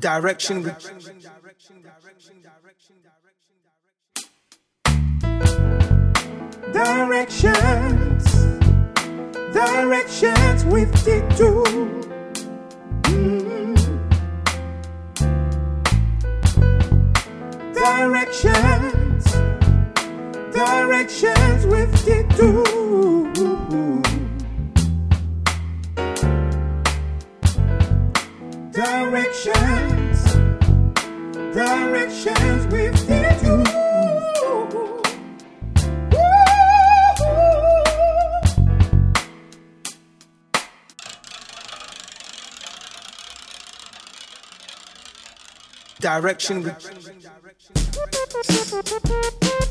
direction. direction, direction, direction, direction, direction. Directions, directions with the two. Mm-hmm. Directions, directions with the two. directions, directions with you. Direction, direction, direction, direction.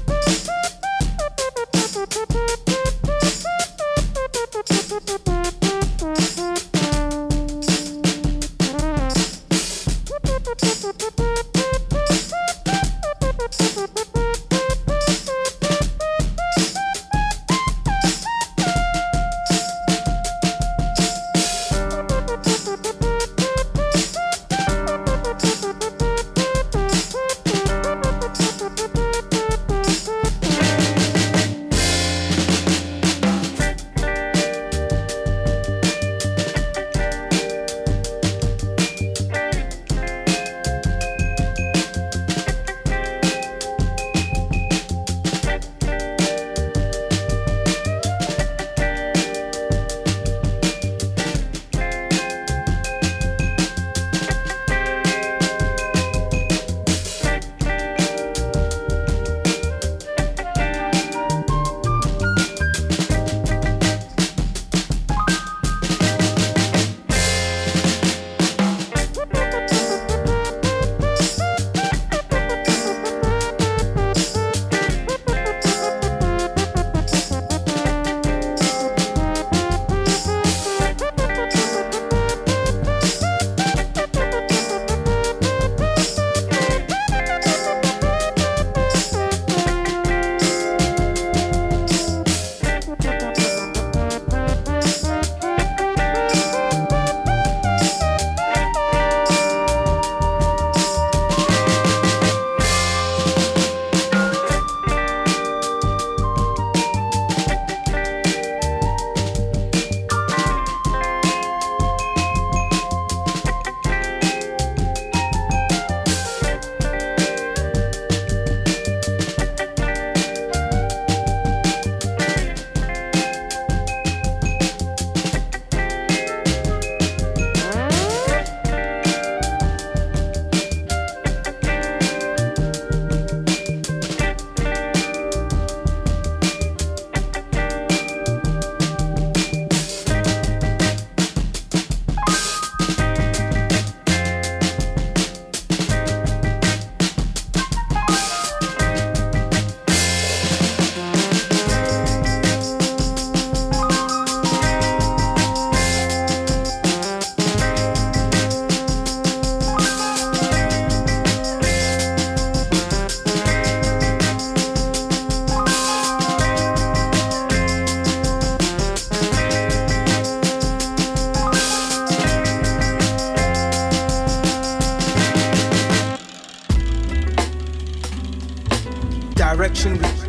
direction. we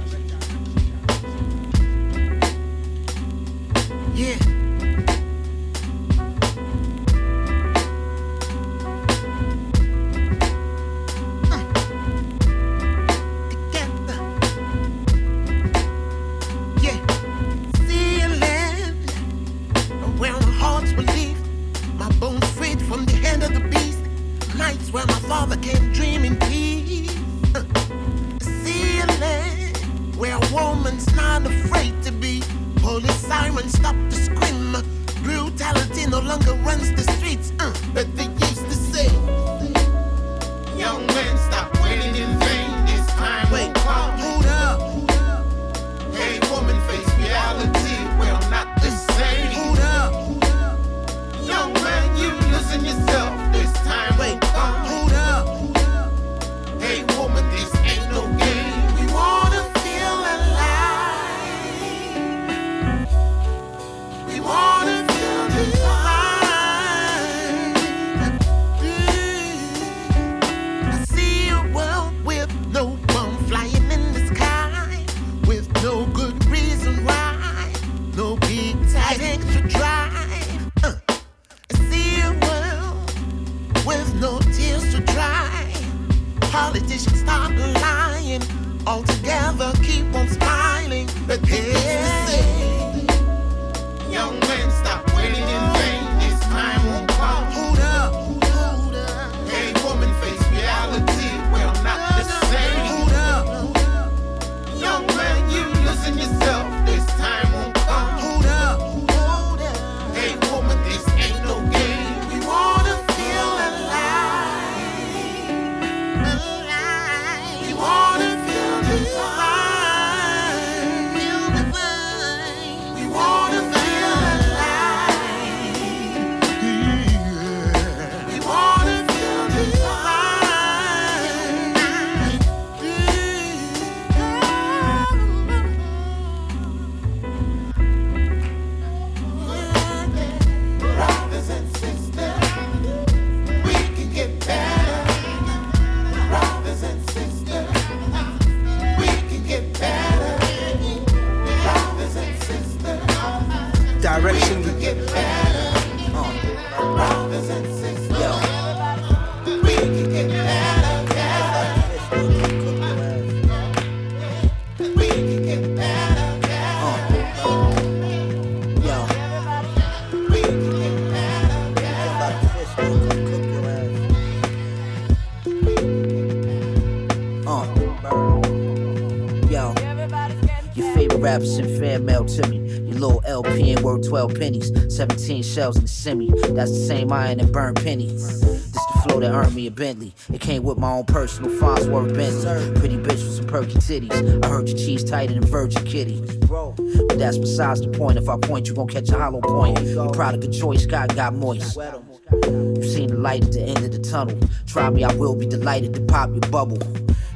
shells in the semi. That's the same iron that burned pennies. This the flow that earned me a Bentley. It came with my own personal Fonzworth Bentley. Pretty bitch with some perky titties. I heard your cheese tighter than Virgin Kitty. But that's besides the point. If I point, you gon' catch a hollow point. Your product of choice, God got moist. You seen the light at the end of the tunnel. Try me, I will be delighted to pop your bubble.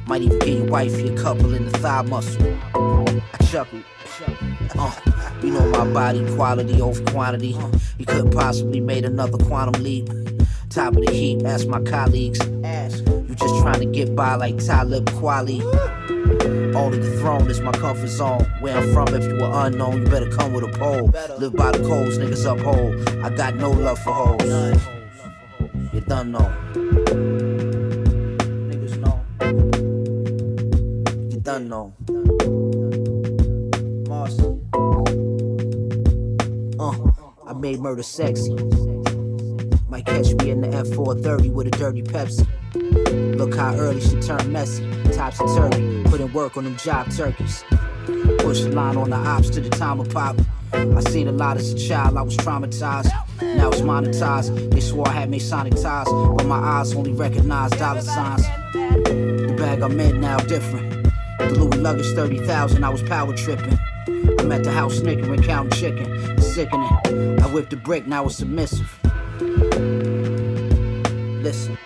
Might even get your wife your couple in the thigh muscle. I chuckled. Uh, you know my body quality over quantity. You couldn't possibly made another quantum leap. Top of the heap, ask my colleagues. You just trying to get by like Talib Kweli. Only the throne is my comfort zone. Where I'm from, if you were unknown, you better come with a pole. Live by the codes, niggas uphold. I got no love for hoes. You done know. Niggas know. You done know. Made murder sexy. Might catch me in the F430 with a dirty Pepsi. Look how early she turned messy. Topsy turvy. Put in work on them job turkeys. Push the line on the ops to the time of pop. I seen a lot as a child, I was traumatized. Now it's monetized. They swore I had Masonic ties, but my eyes only recognize dollar signs. The bag I'm in now different. The Louis luggage 30,000, I was power tripping. I'm at the house snickering, counting chicken. It's sickening. I whipped the brick, now it's submissive. Listen.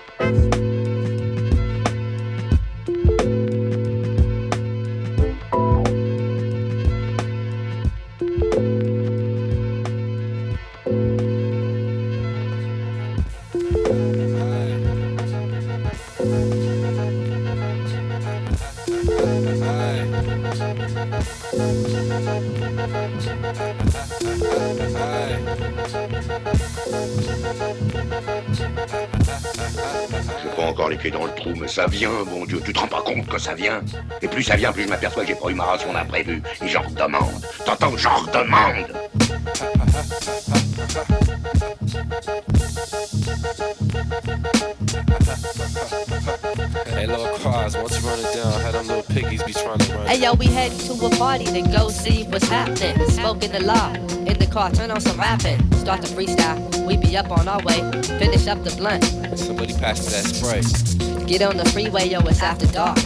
Vient, bon Dieu, tu te rends pas compte que ça vient Et plus ça vient, plus je m'aperçois que j'ai pas eu ma ration d'imprévu. Et j'en redemande. T'entends, j'en redemande Hey, little Quaz, once you run it down, how them little piggies be trying to run. Hey yo, we heading to a party to go see what's happening. Smoking the law in the car, turn on some rapping. Start the freestyle, we be up on our way. Finish up the blunt, Somebody pass me that spray. Get on the freeway, yo, it's after dark.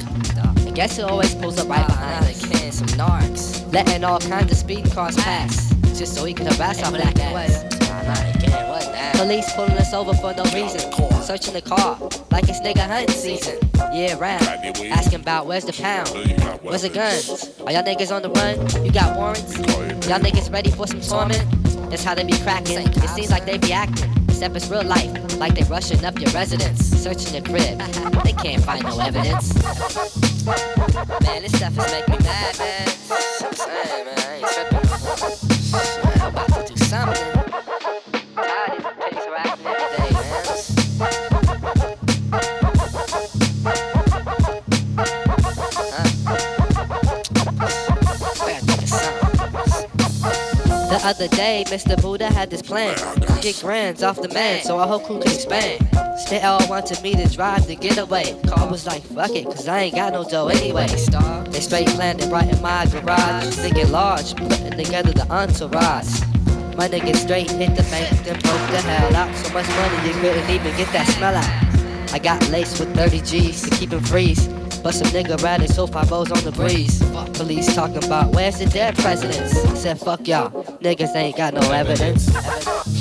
And guess who always pulls up right behind us? Can some narcs, letting all kinds of speeding cars pass, just so he can harass our black ass. Police pulling us over for no reason. Searching the car like it's nigga hunting season. Yeah, round. Asking about where's the pound? Where's the guns? Are y'all niggas on the run? You got warrants? Y'all niggas ready for some torment? That's how they be cracking. It seems like they be acting. Except it's real life, like they rushing up your residence, searching your crib. They can't find no evidence. Man, this stuff is making me mad, man. I'm saying, man, I ain't tripping. I'm about to do something. Other day, Mr. Buddha had this plan. Get grands off the man so our whole crew can expand. They all wanted me to drive the getaway. Car was like, fuck it, cause I ain't got no dough anyway. They straight planned it right in my garage. Thinking large, putting together the entourage. My nigga straight hit the bank, then broke the hell out. So much money you couldn't even get that smell out. I got laced with 30 G's to keep him freeze. But some nigga riding so far O's on the breeze. Fuck police talking about where's the dead presidents? Said fuck y'all, niggas ain't got no evidence. evidence.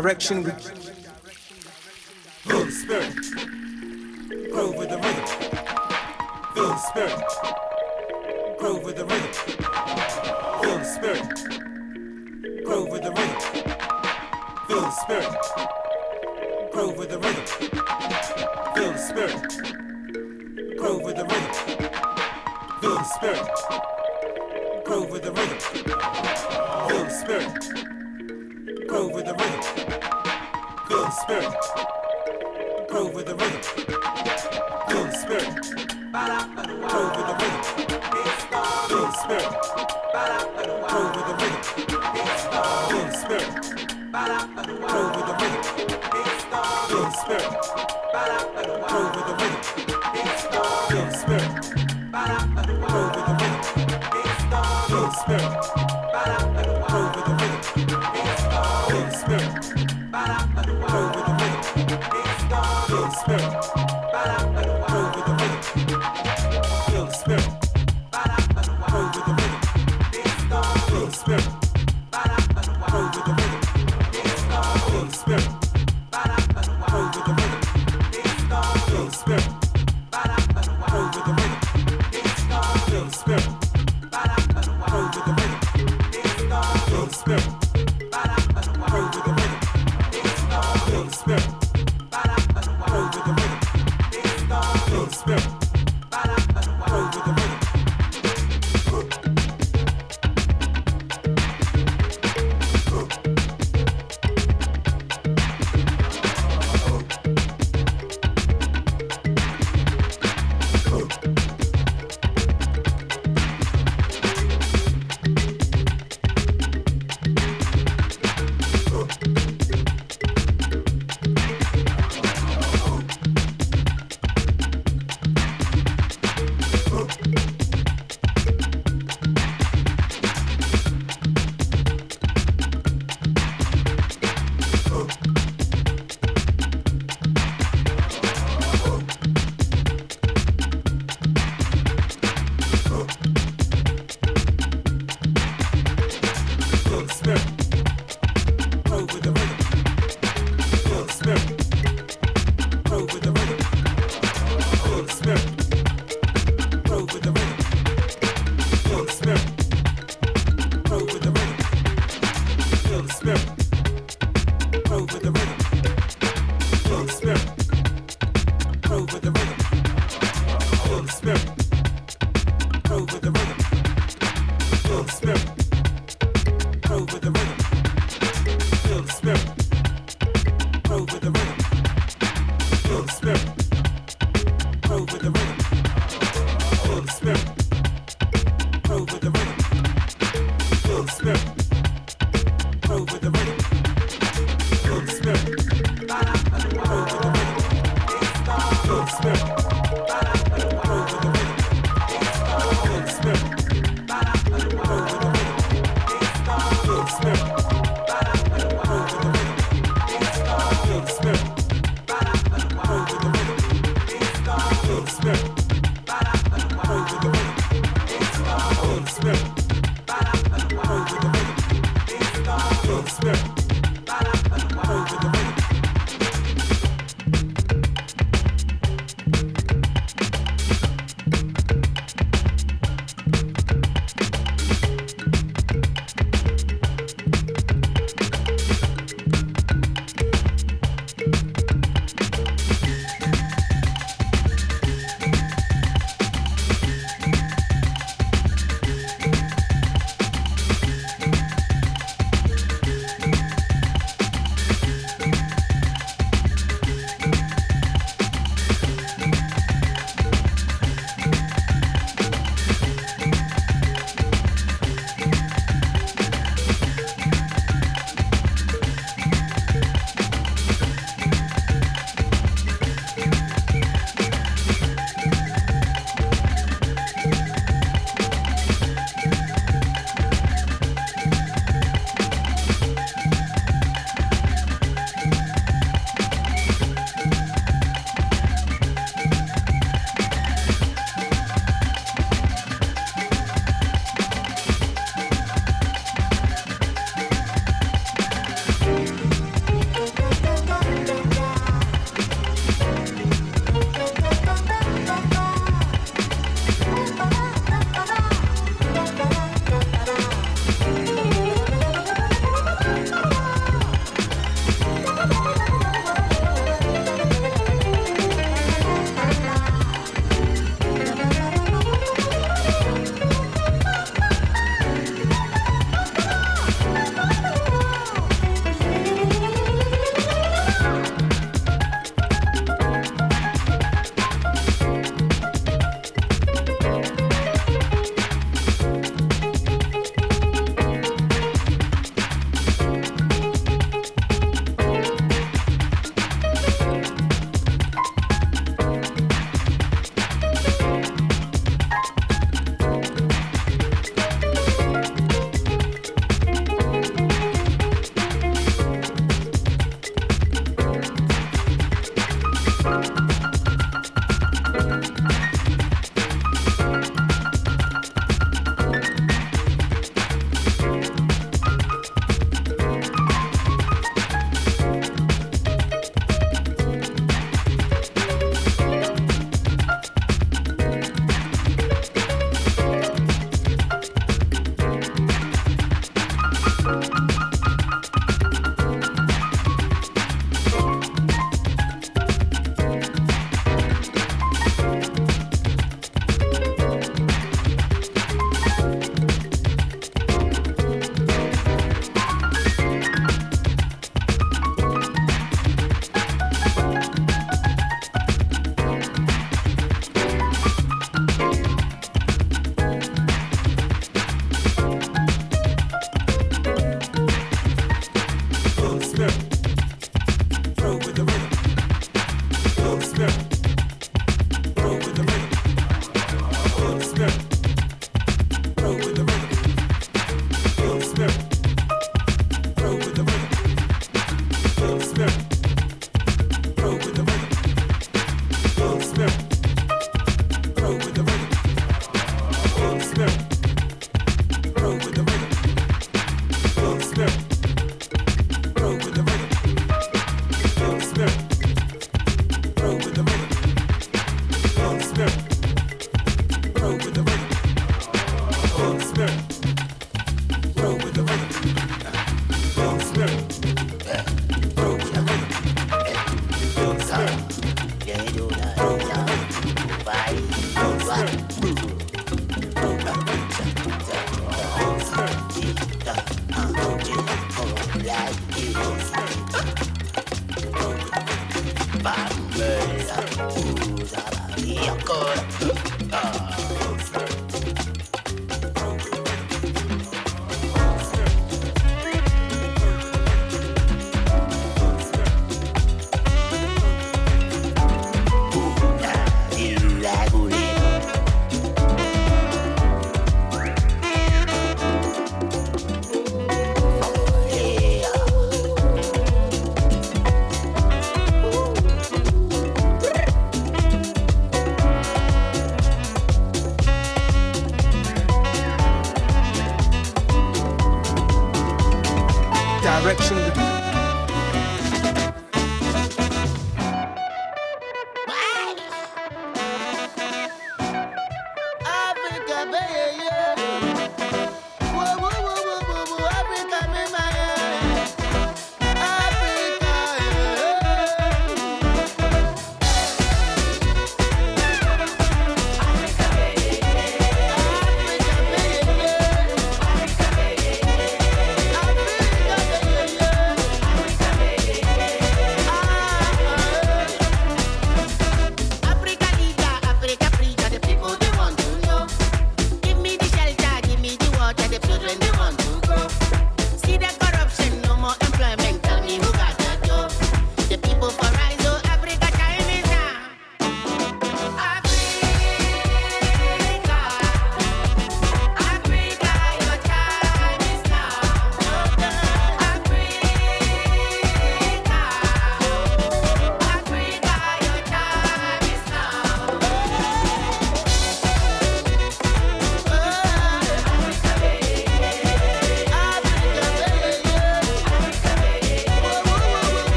direction we feel the spirit.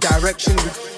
Direction.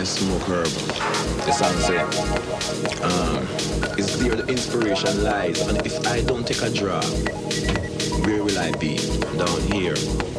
I smoke herb. The song say, um, it's where the inspiration lies, and if I don't take a draw, where will I be? Down here.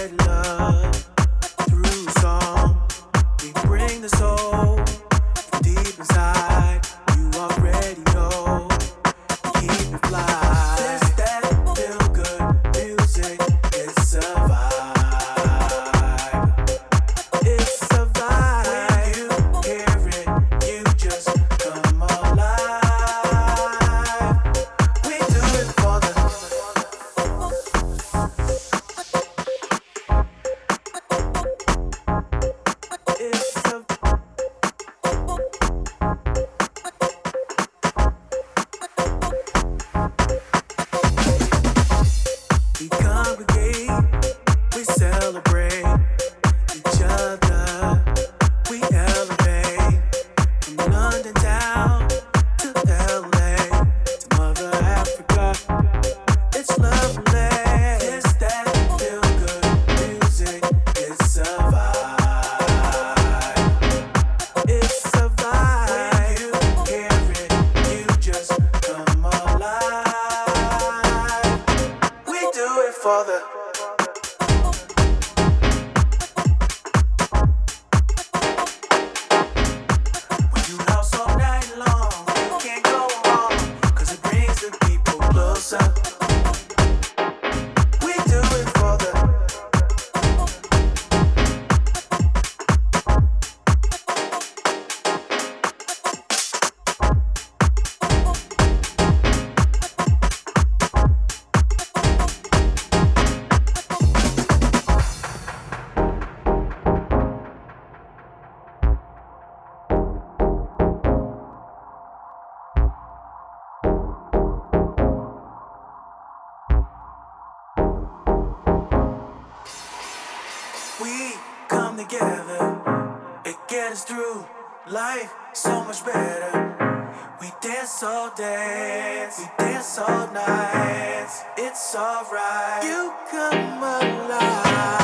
red love. Life so much better. We dance all dance, we dance all night. It's alright. You come alive.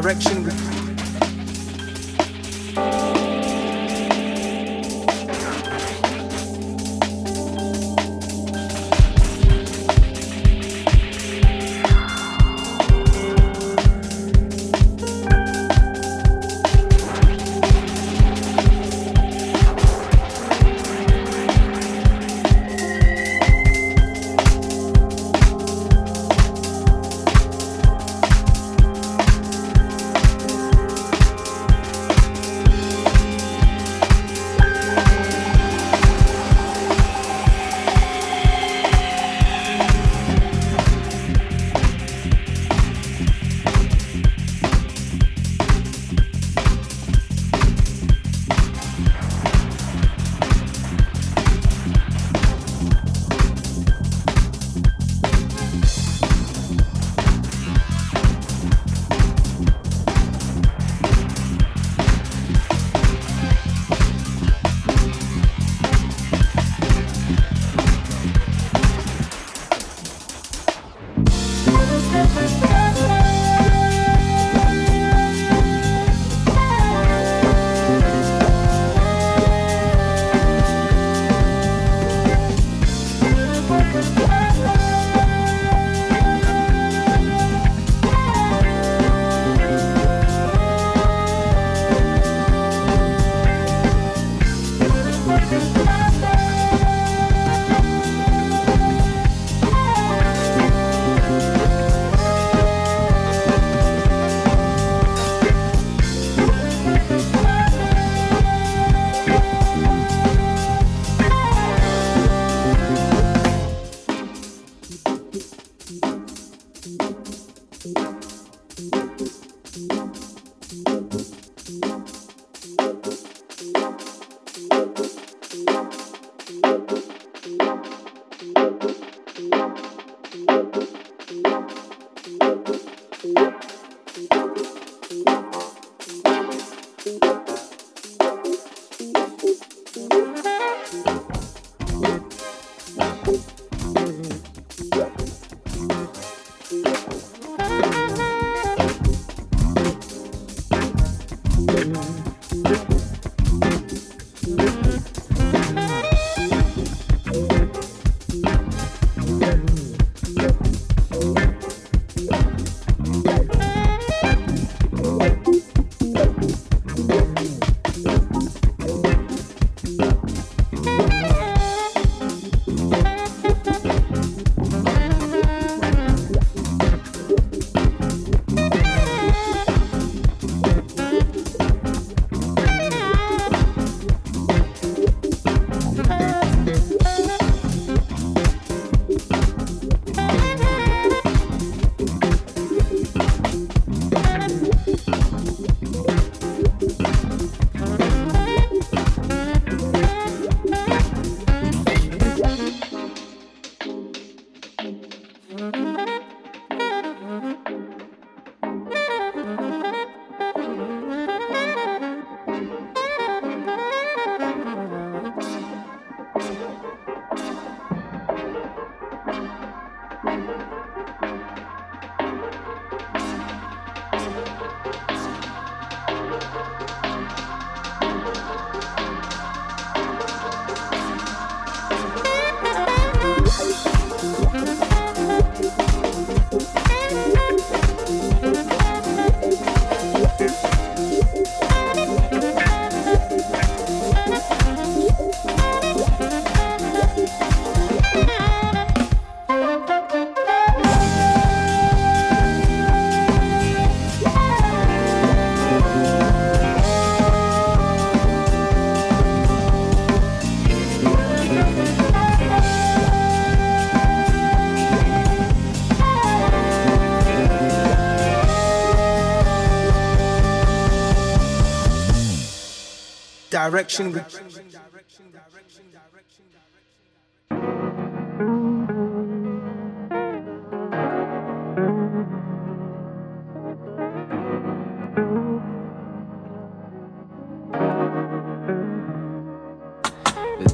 Direction direction.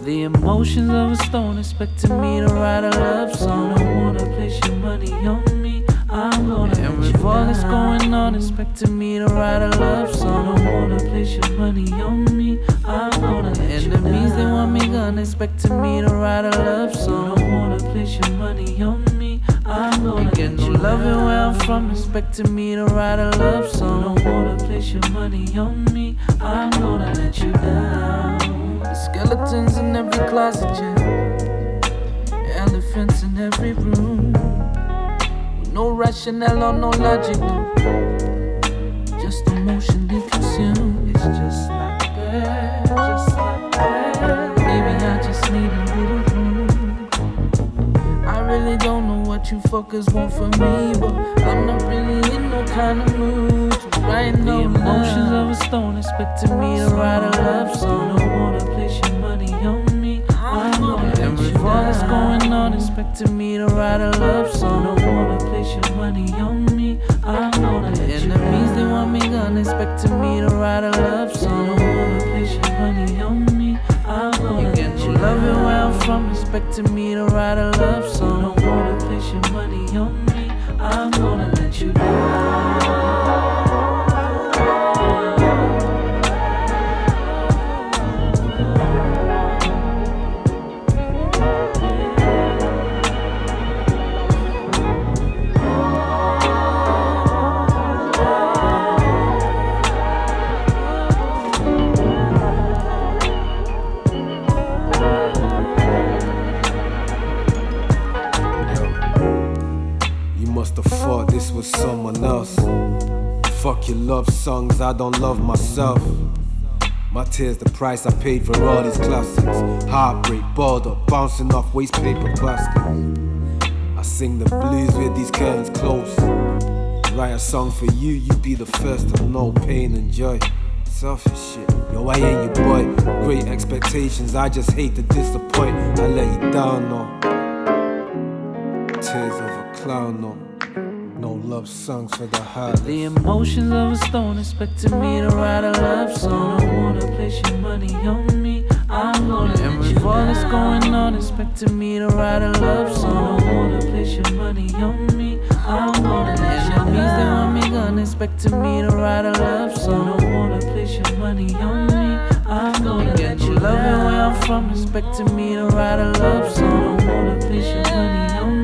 The emotions of a stone expecting Elephants in every room. No rationale or no logic, no. Just emotionally consumed. It's just like that, just like that. Baby, I just need a little room. I really don't know what you fuckers want from me, but I'm not really in no kind of mood to write no the emotions of a stone, expecting me to write a love song. Don't expecting me to write a love song. Don't wanna place your money on me. I'm gonna enemies they want me gone, expecting me to write a love song. Don't wanna place your money on me. I'm gonna get you loving where I'm from, expecting me to write a love song. Don't wanna place your money on me. Your love songs, I don't love myself. My tears, the price I paid for all these classics. Heartbreak, balled up, bouncing off waste paper baskets. I sing the blues with these curtains close. Write a song for you, you'd be the first to know pain and joy. Selfish shit, yo, I ain't your boy. Great expectations, I just hate to disappoint. I let you down, no. Tears of a clown, no. Love songs for the heart. The emotions of a stone expecting me to write a love song. Don't wanna place your money on me. I'm gonna and with all that's going on, expecting me to write a love song. Don't wanna place your money on me. I'm gonna let you Enemies they want me gone, expecting me to write a love song. Don't wanna place your money on me. I'm gonna get you loving where I'm from, expecting me to write a love song. Don't wanna place your money on me.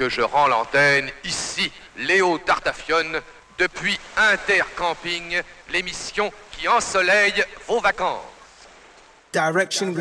Que je rends l'antenne ici, Léo Tartafione, depuis Intercamping, l'émission qui ensoleille vos vacances. Direction.